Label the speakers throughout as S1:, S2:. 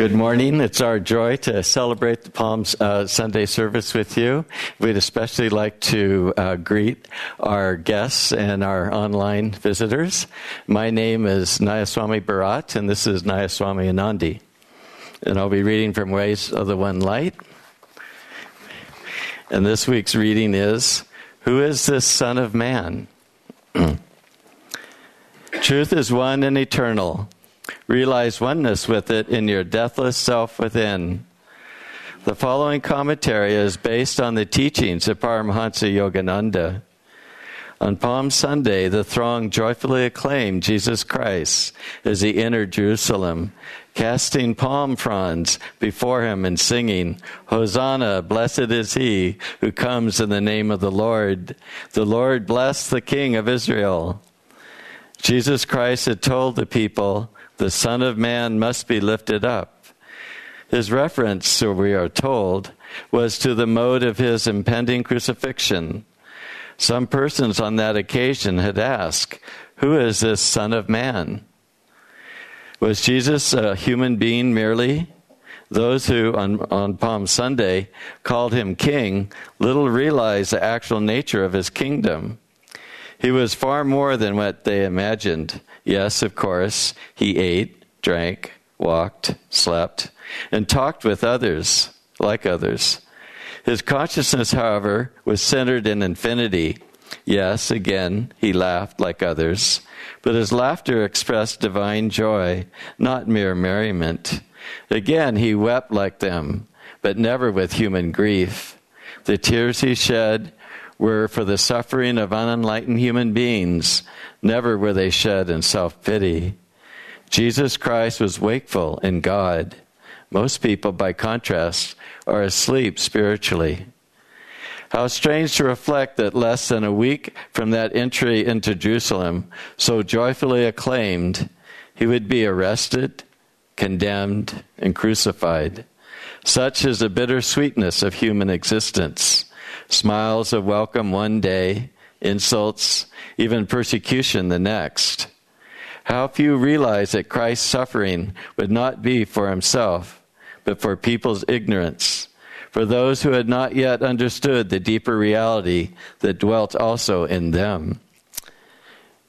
S1: Good morning. It's our joy to celebrate the Palm uh, Sunday service with you. We'd especially like to uh, greet our guests and our online visitors. My name is Nayaswami Bharat, and this is Nayaswami Anandi. And I'll be reading from Rays of the One Light. And this week's reading is Who is this Son of Man? Truth is one and eternal Realize oneness with it in your deathless self within. The following commentary is based on the teachings of Paramahansa Yogananda. On Palm Sunday, the throng joyfully acclaimed Jesus Christ as he entered Jerusalem, casting palm fronds before him and singing, Hosanna, blessed is he who comes in the name of the Lord. The Lord bless the King of Israel. Jesus Christ had told the people, the Son of Man must be lifted up. His reference, so we are told, was to the mode of his impending crucifixion. Some persons on that occasion had asked, Who is this Son of Man? Was Jesus a human being merely? Those who, on, on Palm Sunday, called him king little realized the actual nature of his kingdom. He was far more than what they imagined. Yes, of course, he ate, drank, walked, slept, and talked with others, like others. His consciousness, however, was centered in infinity. Yes, again, he laughed like others, but his laughter expressed divine joy, not mere merriment. Again, he wept like them, but never with human grief. The tears he shed were for the suffering of unenlightened human beings. Never were they shed in self pity. Jesus Christ was wakeful in God. Most people, by contrast, are asleep spiritually. How strange to reflect that less than a week from that entry into Jerusalem, so joyfully acclaimed, he would be arrested, condemned, and crucified. Such is the bitter sweetness of human existence smiles of welcome one day, insults, even persecution the next. How few realize that Christ's suffering would not be for himself, but for people's ignorance, for those who had not yet understood the deeper reality that dwelt also in them.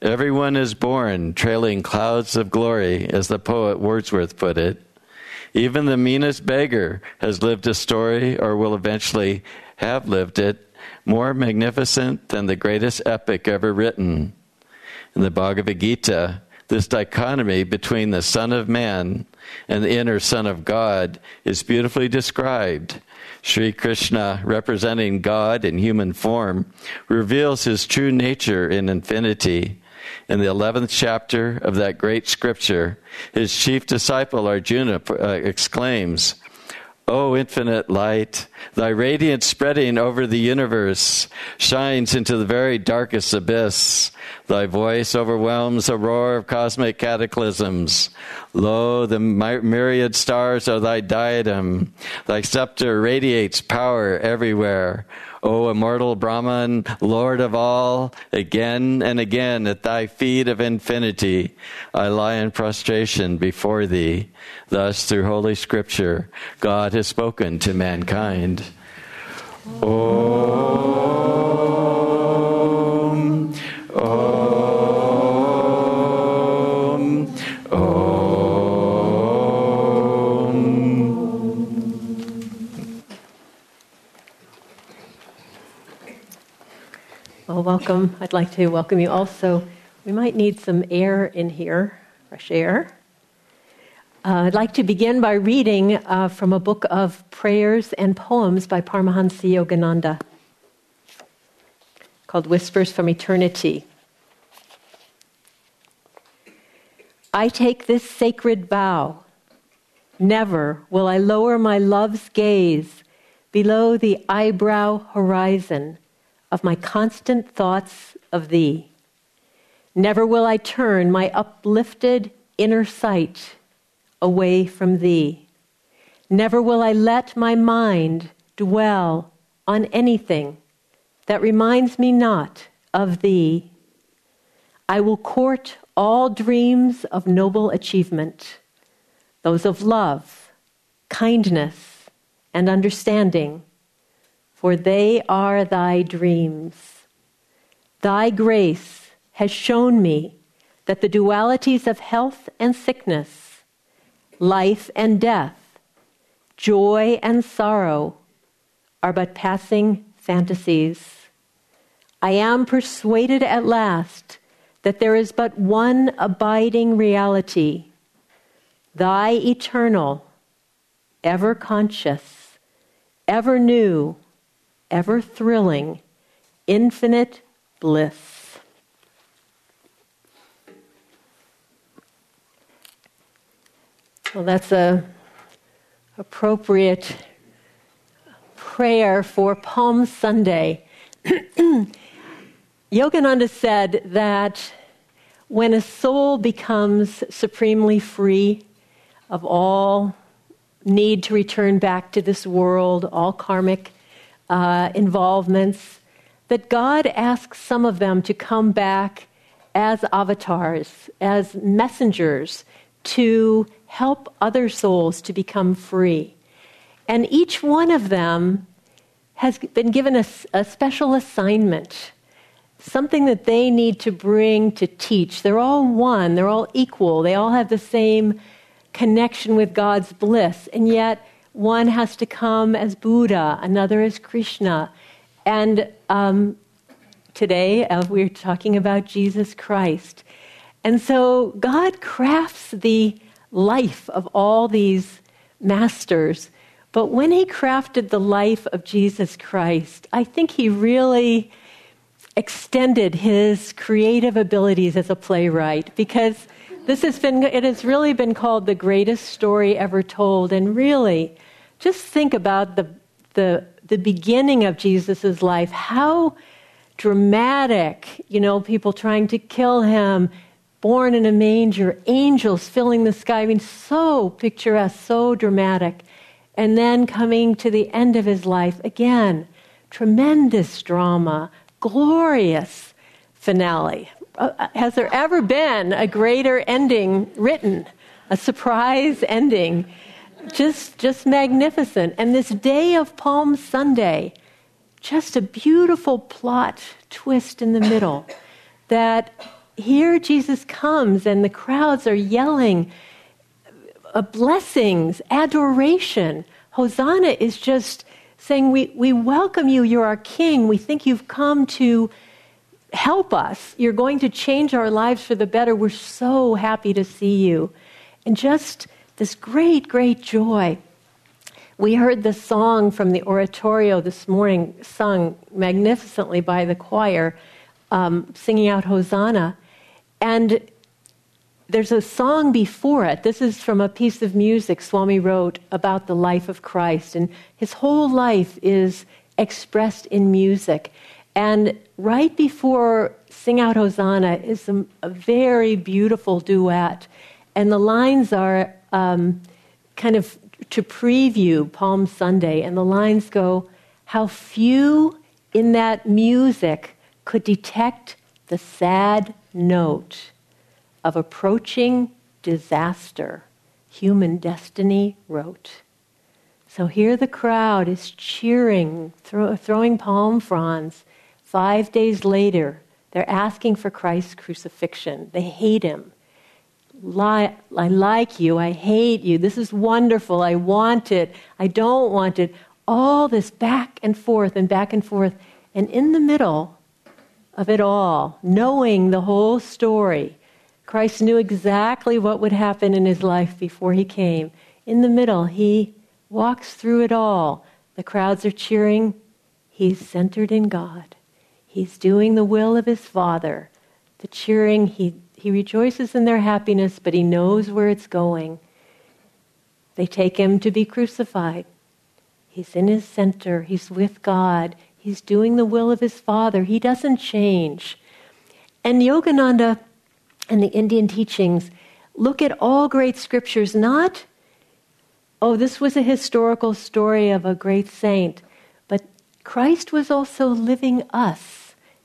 S1: Everyone is born trailing clouds of glory, as the poet Wordsworth put it. Even the meanest beggar has lived a story or will eventually have lived it, more magnificent than the greatest epic ever written. In the Bhagavad Gita, this dichotomy between the Son of Man and the inner Son of God is beautifully described. Sri Krishna, representing God in human form, reveals his true nature in infinity. In the 11th chapter of that great scripture, his chief disciple Arjuna uh, exclaims, O infinite light, thy radiance spreading over the universe shines into the very darkest abyss. Thy voice overwhelms the roar of cosmic cataclysms. Lo, the myriad stars are thy diadem. Thy scepter radiates power everywhere. O immortal Brahman, Lord of all, again and again at thy feet of infinity, I lie in prostration before thee. Thus, through Holy Scripture, God has spoken to mankind. Om,
S2: welcome. I'd like to welcome you also. We might need some air in here, fresh air. Uh, I'd like to begin by reading uh, from a book of prayers and poems by Paramahansa Yogananda called Whispers from Eternity. I take this sacred vow. Never will I lower my love's gaze below the eyebrow horizon of my constant thoughts of thee. Never will I turn my uplifted inner sight away from thee. Never will I let my mind dwell on anything that reminds me not of thee. I will court all dreams of noble achievement, those of love, kindness, and understanding, for they are thy dreams. Thy grace has shown me that the dualities of health and sickness, life and death, joy and sorrow are but passing fantasies. I am persuaded at last that there is but one abiding reality thy eternal, ever conscious, ever new, ever thrilling, infinite bliss. Well, that's a appropriate prayer for Palm Sunday. Yogananda said that when a soul becomes supremely free of all need to return back to this world, all karmic uh, involvements, that God asks some of them to come back as avatars, as messengers to help other souls to become free. And each one of them has been given a, a special assignment something that they need to bring to teach. They're all one, they're all equal, they all have the same connection with God's bliss, and yet one has to come as Buddha, another as Krishna. And um, today uh, we're talking about Jesus Christ. And so God crafts the life of all these masters. But when he crafted the life of Jesus Christ, I think he really extended his creative abilities as a playwright because this has been it has really been called the greatest story ever told. And really just think about the the the beginning of Jesus' life. How dramatic you know people trying to kill him born in a manger angels filling the sky. I mean so picturesque so dramatic. And then coming to the end of his life again tremendous drama glorious finale. Uh, has there ever been a greater ending written? A surprise ending? Just, just magnificent. And this day of Palm Sunday, just a beautiful plot twist in the middle that here Jesus comes and the crowds are yelling uh, blessings, adoration. Hosanna is just saying, we, we welcome you, you're our king. We think you've come to help us. You're going to change our lives for the better. We're so happy to see you. And just this great, great joy. We heard the song from the oratorio this morning, sung magnificently by the choir, um, singing out Hosanna. And there's a song before it. This is from a piece of music Swami wrote about the life of Christ. And his whole life is expressed in music. And right before Sing Out Hosanna is a, a very beautiful duet. And the lines are um, kind of to preview Palm Sunday. And the lines go, How few in that music could detect the sad note of approaching disaster, human destiny wrote. So here the crowd is cheering, throw, throwing palm fronds. Five days later, they're asking for Christ's crucifixion. They hate him. I like you. I hate you. This is wonderful. I want it. I don't want it. All this back and forth and back and forth. And in the middle of it all, knowing the whole story, Christ knew exactly what would happen in his life before he came. In the middle, he walks through it all. The crowds are cheering. He's centered in God. He's doing the will of his Father. The cheering, he, he rejoices in their happiness, but he knows where it's going. They take him to be crucified. He's in his center. He's with God. He's doing the will of his Father. He doesn't change. And Yogananda and the Indian teachings look at all great scriptures not, oh, this was a historical story of a great saint, but Christ was also living us.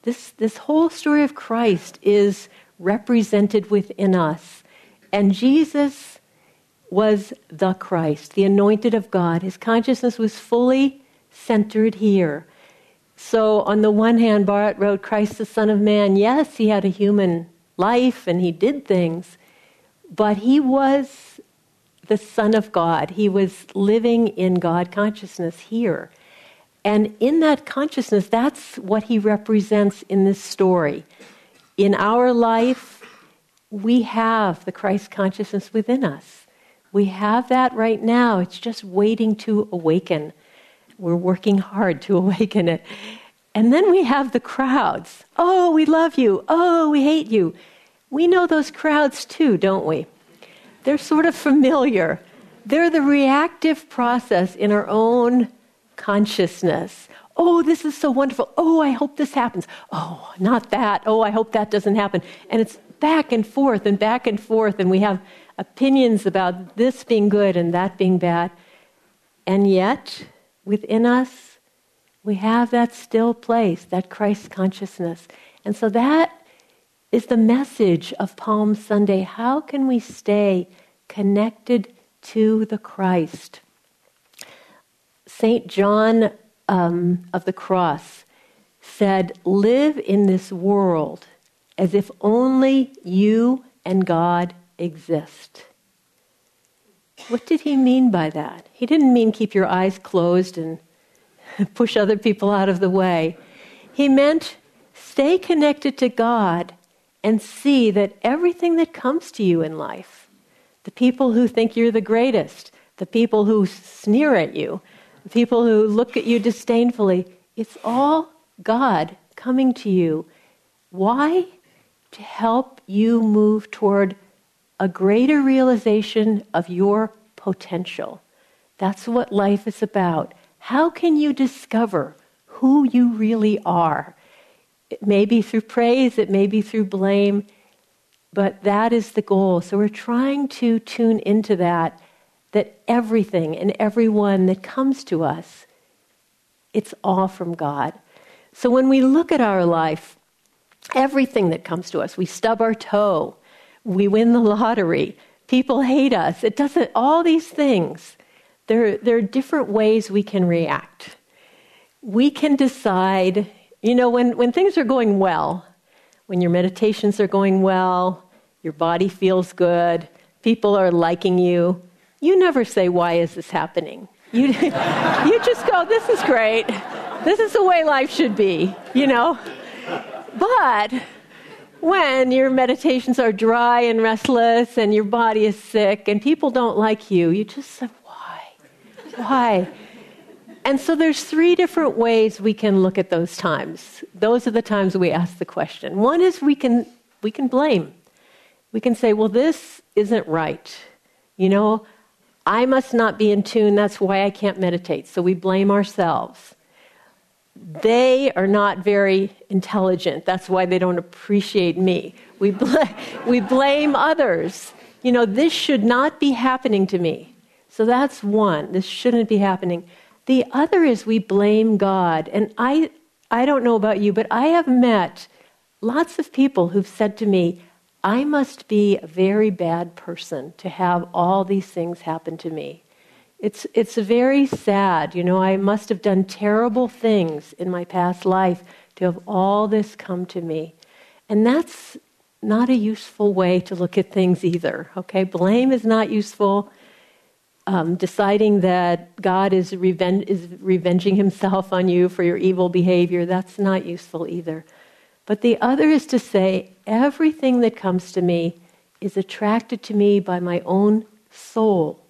S2: This, this whole story of Christ is represented within us. And Jesus was the Christ, the anointed of God. His consciousness was fully centered here. So, on the one hand, Bharat wrote, Christ the Son of Man. Yes, he had a human life and he did things, but he was the Son of God. He was living in God consciousness here. And in that consciousness, that's what he represents in this story. In our life, we have the Christ consciousness within us. We have that right now. It's just waiting to awaken. We're working hard to awaken it. And then we have the crowds. Oh, we love you. Oh, we hate you. We know those crowds too, don't we? They're sort of familiar. They're the reactive process in our own consciousness. Oh, this is so wonderful. Oh, I hope this happens. Oh, not that. Oh, I hope that doesn't happen. And it's back and forth and back and forth, and we have opinions about this being good and that being bad. And yet, within us, we have that still place, that Christ consciousness. And so that is the message of Palm Sunday. How can we stay connected to the Christ? St. John um, of the Cross said, Live in this world as if only you and God exist. What did he mean by that? He didn't mean keep your eyes closed and push other people out of the way. He meant stay connected to God and see that everything that comes to you in life, the people who think you're the greatest, the people who sneer at you, the people who look at you disdainfully, it's all God coming to you. Why? To help you move toward a greater realization of your potential. That's what life is about. How can you discover who you really are? It may be through praise, it may be through blame, but that is the goal. So we're trying to tune into that, that everything and everyone that comes to us, it's all from God. So when we look at our life, everything that comes to us, we stub our toe, we win the lottery, people hate us. It doesn't, all these things, there, there are different ways we can react. We can decide, you know, when, when things are going well, when your meditations are going well, your body feels good, people are liking you, you never say, Why is this happening? You, you just go, This is great. This is the way life should be, you know? But when your meditations are dry and restless and your body is sick and people don't like you, you just say, why? Why? And so there's three different ways we can look at those times. Those are the times we ask the question. One is we can we can blame. We can say, well, this isn't right. You know, I must not be in tune, that's why I can't meditate. So we blame ourselves they are not very intelligent. That's why they don't appreciate me. We, bl- we blame others. You know, this should not be happening to me. So that's one. This shouldn't be happening. The other is we blame God. And I, I don't know about you, but I have met lots of people who've said to me, I must be a very bad person to have all these things happen to me. It's, it's very sad. You know, I must have done terrible things in my past life to have all this come to me. And that's not a useful way to look at things either. Okay? Blame is not useful. Um, deciding that God is, reven- is revenging himself on you for your evil behavior, that's not useful either. But the other is to say, everything that comes to me is attracted to me by my own soul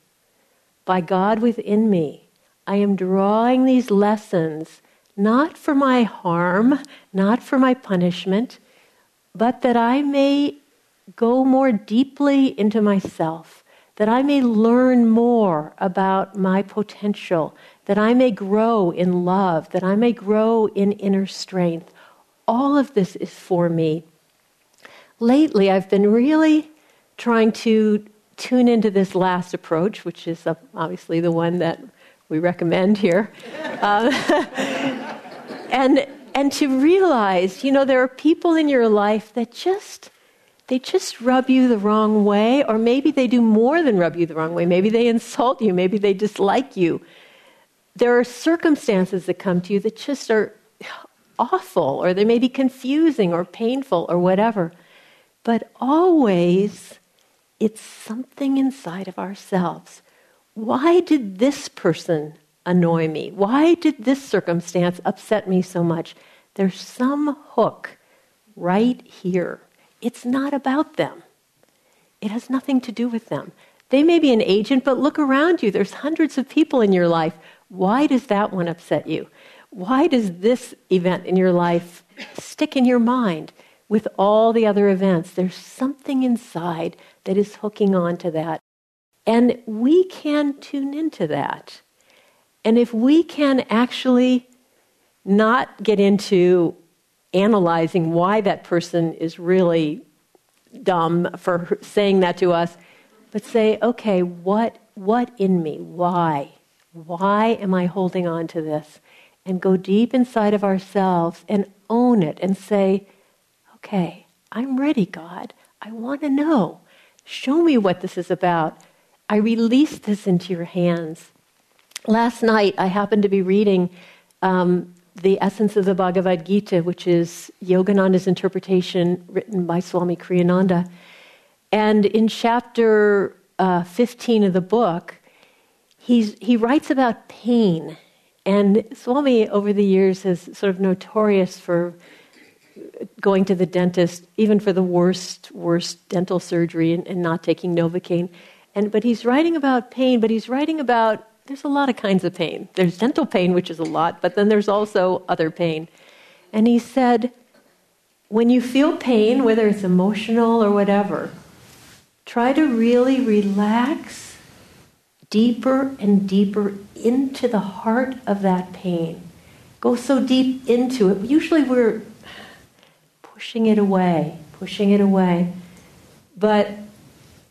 S2: by God within me. I am drawing these lessons not for my harm, not for my punishment, but that I may go more deeply into myself, that I may learn more about my potential, that I may grow in love, that I may grow in inner strength. All of this is for me. Lately, I've been really trying to tune into this last approach, which is obviously the one that we recommend here, uh, and and to realize, you know, there are people in your life that just they just rub you the wrong way, or maybe they do more than rub you the wrong way. Maybe they insult you, maybe they dislike you. There are circumstances that come to you that just are awful, or they may be confusing or painful or whatever. But always, it's something inside of ourselves. Why did this person annoy me? Why did this circumstance upset me so much? There's some hook right here. It's not about them, it has nothing to do with them. They may be an agent, but look around you. There's hundreds of people in your life. Why does that one upset you? Why does this event in your life stick in your mind with all the other events? There's something inside that is hooking on to that. And we can tune into that. And if we can actually not get into analyzing why that person is really dumb for saying that to us, but say, okay, what, what in me? Why? Why am I holding on to this? And go deep inside of ourselves and own it and say, okay, I'm ready, God. I want to know. Show me what this is about. I release this into your hands. Last night, I happened to be reading um, the essence of the Bhagavad Gita, which is Yogananda's interpretation written by Swami Kriyananda. And in chapter uh, 15 of the book, he's, he writes about pain. And Swami, over the years, is sort of notorious for going to the dentist, even for the worst, worst dental surgery, and, and not taking Novocaine. And, but he's writing about pain, but he's writing about there's a lot of kinds of pain. There's dental pain, which is a lot, but then there's also other pain. And he said, when you feel pain, whether it's emotional or whatever, try to really relax deeper and deeper into the heart of that pain. Go so deep into it. Usually we're pushing it away, pushing it away. But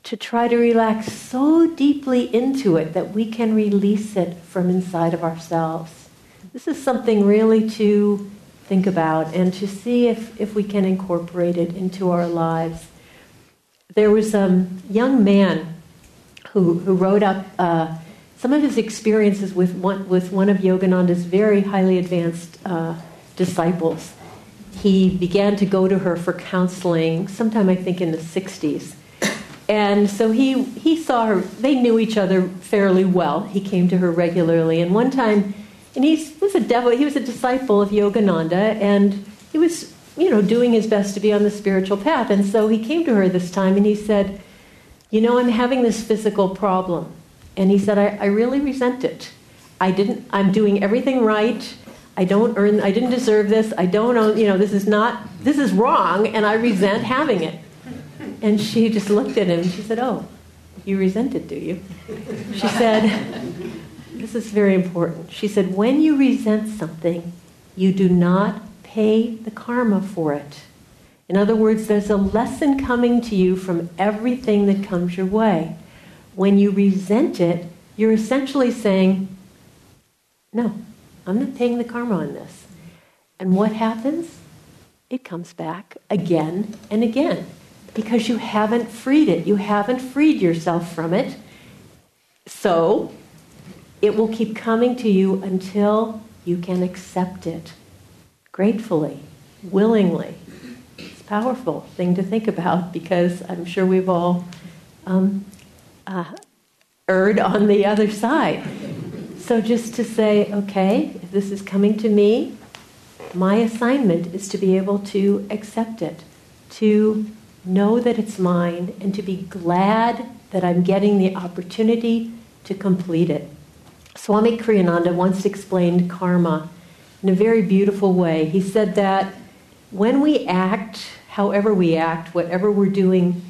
S2: to try to relax so deeply into it that we can release it from inside of ourselves. This is something really to think about and to see if, if we can incorporate it into our lives. There was a young man who, who wrote up uh, some of his experiences with one, with one of Yogananda's very highly advanced uh, disciples. He began to go to her for counseling sometime, I think, in the 60s. And so he, he saw her, they knew each other fairly well. He came to her regularly. And one time, and he was a devil, he was a disciple of Yogananda, and he was, you know, doing his best to be on the spiritual path. And so he came to her this time and he said, You know, I'm having this physical problem. And he said, I, I really resent it. I didn't, I'm doing everything right. I don't earn, I didn't deserve this. I don't own, you know, this is not, this is wrong, and I resent having it. And she just looked at him and she said, Oh, you resent it, do you? She said, This is very important. She said, When you resent something, you do not pay the karma for it. In other words, there's a lesson coming to you from everything that comes your way. When you resent it, you're essentially saying, No, I'm not paying the karma on this. And what happens? It comes back again and again because you haven't freed it. You haven't freed yourself from it. So it will keep coming to you until you can accept it gratefully, willingly. It's a powerful thing to think about because I'm sure we've all um, uh, erred on the other side. So just to say, okay, if this is coming to me, my assignment is to be able to accept it, to know that it's mine, and to be glad that I'm getting the opportunity to complete it. Swami Kriyananda once explained karma in a very beautiful way. He said that when we act, however we act, whatever we're doing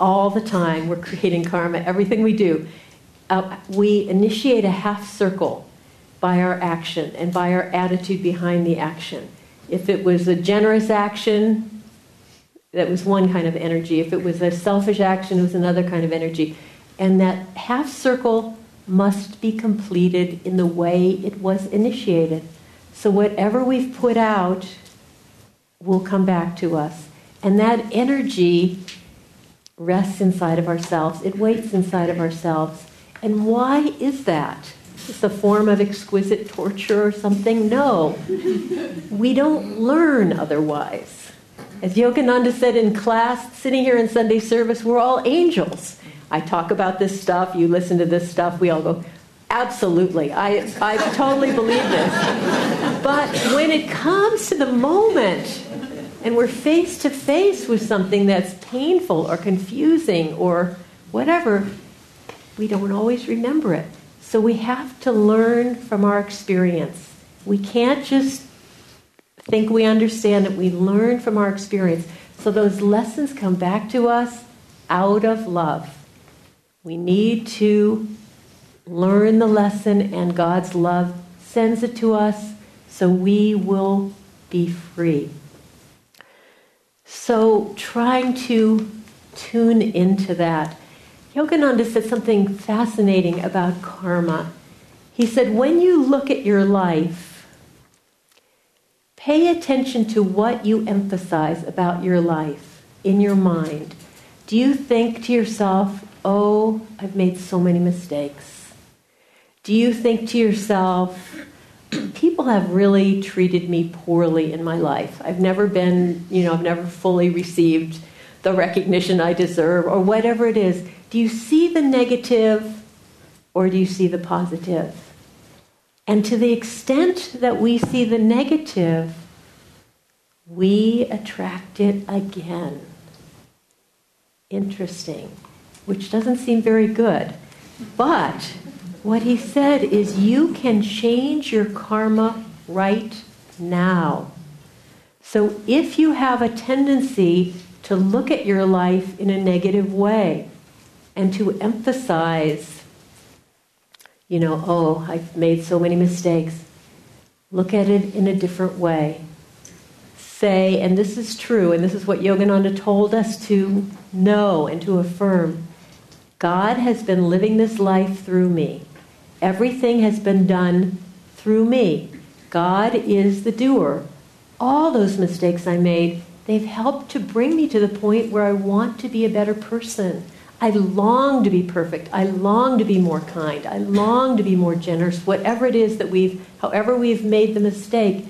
S2: all the time, we're creating karma, everything we do. Uh, we initiate a half circle by our action and by our attitude behind the action. If it was a generous action, that was one kind of energy. If it was a selfish action, it was another kind of energy. And that half circle must be completed in the way it was initiated. So whatever we've put out will come back to us. And that energy rests inside of ourselves, it waits inside of ourselves. And why is that? Is a form of exquisite torture or something? No. we don't learn otherwise. As Yogananda said in class, sitting here in Sunday service, we're all angels. I talk about this stuff, you listen to this stuff, we all go, absolutely, I, I totally believe this. But when it comes to the moment and we're face to face with something that's painful or confusing or whatever, we don't always remember it. So we have to learn from our experience. We can't just think we understand it, we learn from our experience. So those lessons come back to us out of love. We need to learn the lesson, and God's love sends it to us so we will be free. So, trying to tune into that Yogananda said something fascinating about karma. He said, when you look at your life, pay attention to what you emphasize about your life in your mind. Do you think to yourself, oh, I've made so many mistakes? Do you think to yourself, people have really treated me poorly in my life? I've never been, you know, I've never fully received the recognition I deserve, or whatever it is. Do you see the negative or do you see the positive? And to the extent that we see the negative, we attract it again. Interesting, which doesn't seem very good. But what he said is you can change your karma right now. So if you have a tendency to look at your life in a negative way, and to emphasize, you know, oh, I've made so many mistakes. Look at it in a different way. Say, and this is true, and this is what Yogananda told us to know and to affirm God has been living this life through me. Everything has been done through me. God is the doer. All those mistakes I made, they've helped to bring me to the point where I want to be a better person. I long to be perfect. I long to be more kind. I long to be more generous. Whatever it is that we've, however we've made the mistake,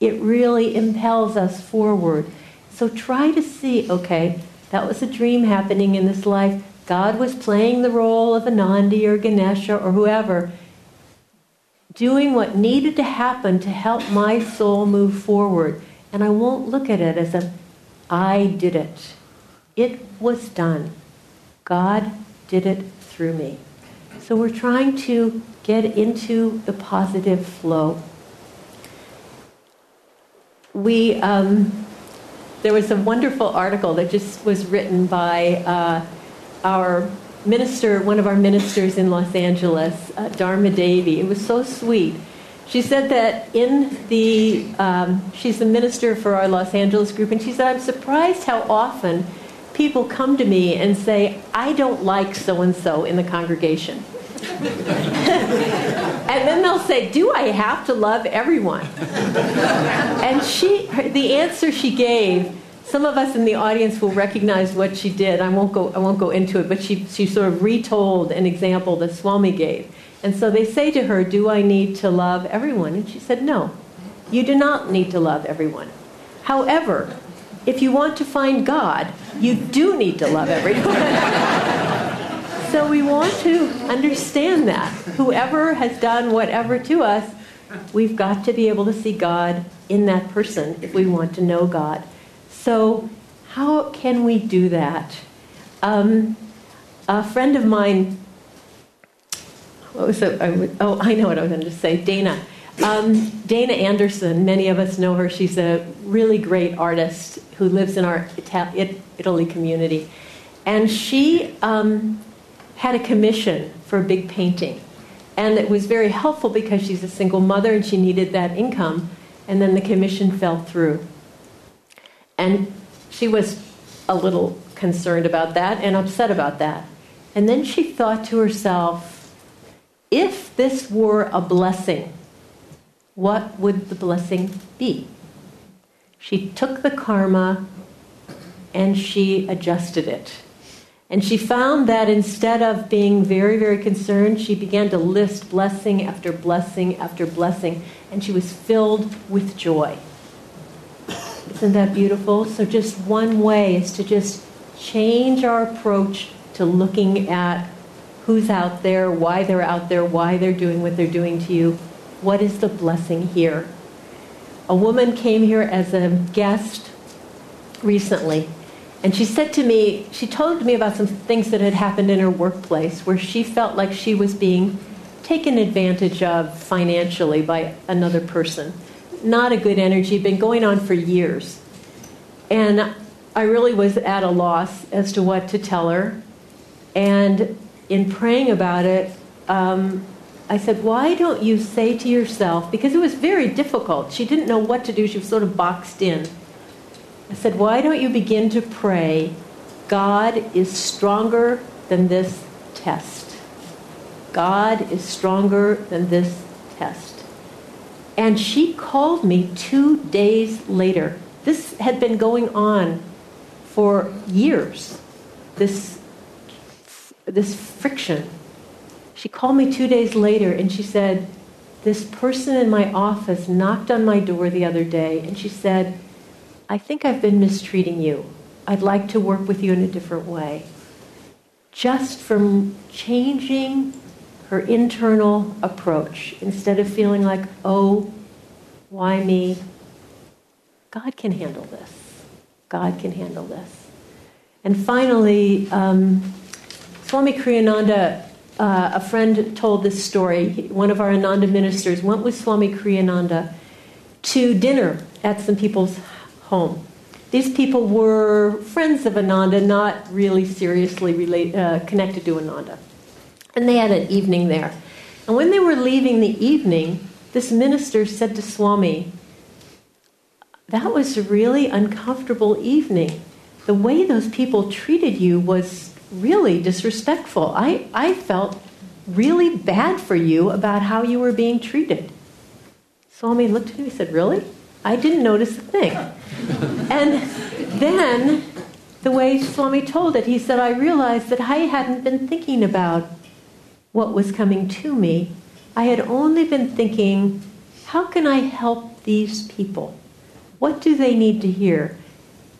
S2: it really impels us forward. So try to see okay, that was a dream happening in this life. God was playing the role of Anandi or Ganesha or whoever, doing what needed to happen to help my soul move forward. And I won't look at it as a, I did it. It was done. God did it through me. So we're trying to get into the positive flow. We, um, there was a wonderful article that just was written by uh, our minister, one of our ministers in Los Angeles, uh, Dharma Devi. It was so sweet. She said that in the, um, she's the minister for our Los Angeles group, and she said, I'm surprised how often people come to me and say, I don't like so and so in the congregation. and then they'll say, Do I have to love everyone? and she, the answer she gave, some of us in the audience will recognize what she did. I won't go, I won't go into it, but she, she sort of retold an example that Swami gave. And so they say to her, Do I need to love everyone? And she said, No, you do not need to love everyone. However, if you want to find God, you do need to love everyone. so we want to understand that. Whoever has done whatever to us, we've got to be able to see God in that person if we want to know God. So, how can we do that? Um, a friend of mine, what was it? Oh, I know what I was going to say. Dana um, Dana Anderson, many of us know her. She's a really great artist who lives in our Italy community. And she um, had a commission for a big painting. And it was very helpful because she's a single mother and she needed that income. And then the commission fell through. And she was a little concerned about that and upset about that. And then she thought to herself, if this were a blessing, what would the blessing be? She took the karma and she adjusted it. And she found that instead of being very, very concerned, she began to list blessing after blessing after blessing, and she was filled with joy. Isn't that beautiful? So, just one way is to just change our approach to looking at who's out there, why they're out there, why they're doing what they're doing to you. What is the blessing here? A woman came here as a guest recently, and she said to me, she told me about some things that had happened in her workplace where she felt like she was being taken advantage of financially by another person. Not a good energy, been going on for years. And I really was at a loss as to what to tell her. And in praying about it, um, I said, Why don't you say to yourself, because it was very difficult, she didn't know what to do, she was sort of boxed in. I said, Why don't you begin to pray, God is stronger than this test? God is stronger than this test. And she called me two days later. This had been going on for years, this, this friction. She called me two days later and she said, This person in my office knocked on my door the other day and she said, I think I've been mistreating you. I'd like to work with you in a different way. Just from changing her internal approach, instead of feeling like, oh, why me? God can handle this. God can handle this. And finally, um, Swami Kriyananda, uh, a friend told this story. One of our Ananda ministers went with Swami Kriyananda to dinner at some people's home. These people were friends of Ananda, not really seriously relate, uh, connected to Ananda. And they had an evening there. And when they were leaving the evening, this minister said to Swami, That was a really uncomfortable evening. The way those people treated you was really disrespectful. I, I felt really bad for you about how you were being treated. Swami looked at me and said, Really? I didn't notice a thing. and then, the way Swami told it, he said, I realized that I hadn't been thinking about what was coming to me. I had only been thinking, how can I help these people? What do they need to hear?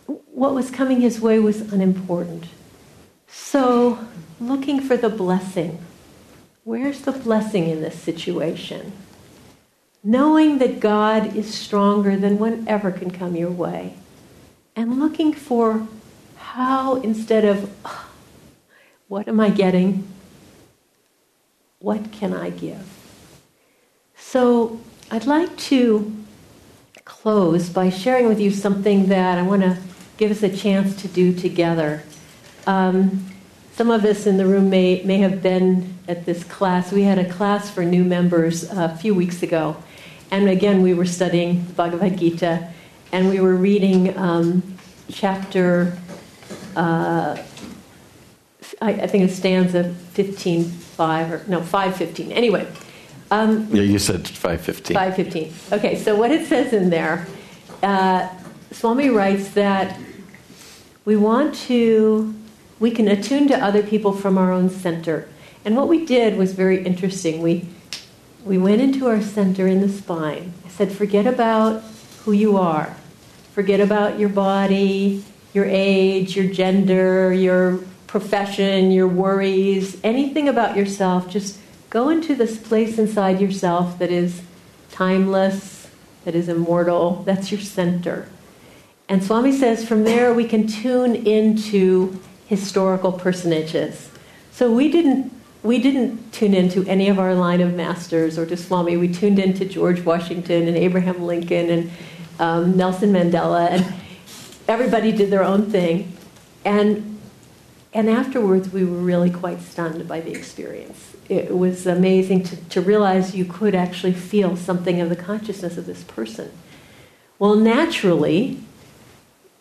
S2: What was coming his way was unimportant. So, looking for the blessing. Where's the blessing in this situation? knowing that God is stronger than whatever can come your way, and looking for how, instead of what am I getting, what can I give? So I'd like to close by sharing with you something that I want to give us a chance to do together. Um, some of us in the room may, may have been at this class. We had a class for new members a few weeks ago. And again, we were studying the Bhagavad Gita, and we were reading um, chapter, uh, I, I, think it stanza 15, 5, or no, 515. Anyway.
S1: Um, yeah, you said 515.
S2: 515. Okay, so what it says in there, uh, Swami writes that we want to, we can attune to other people from our own center. And what we did was very interesting. We we went into our center in the spine. I said, forget about who you are. Forget about your body, your age, your gender, your profession, your worries, anything about yourself. Just go into this place inside yourself that is timeless, that is immortal. That's your center. And Swami says from there we can tune into historical personages. So we didn't we didn't tune into any of our line of masters or to Swami. We tuned into George Washington and Abraham Lincoln and um, Nelson Mandela, and everybody did their own thing. And, and afterwards, we were really quite stunned by the experience. It was amazing to, to realize you could actually feel something of the consciousness of this person. Well, naturally,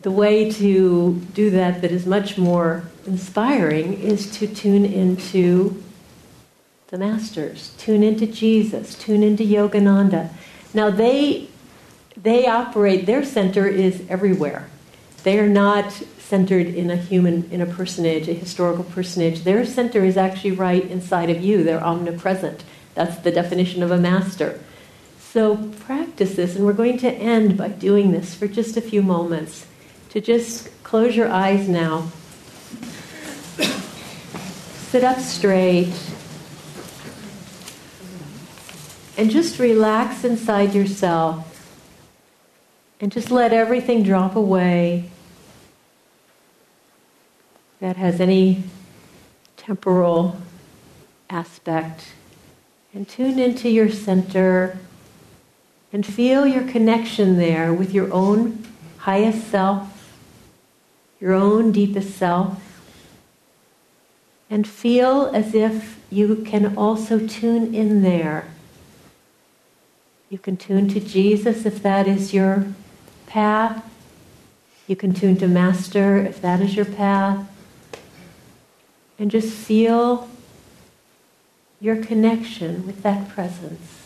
S2: the way to do that that is much more inspiring is to tune into the masters. Tune into Jesus. Tune into Yogananda. Now they they operate. Their center is everywhere. They are not centered in a human, in a personage, a historical personage. Their center is actually right inside of you. They're omnipresent. That's the definition of a master. So practice this, and we're going to end by doing this for just a few moments. To just close your eyes now. Sit up straight. And just relax inside yourself. And just let everything drop away that has any temporal aspect. And tune into your center and feel your connection there with your own highest self, your own deepest self. And feel as if you can also tune in there. You can tune to Jesus if that is your path. You can tune to Master if that is your path. And just feel your connection with that presence.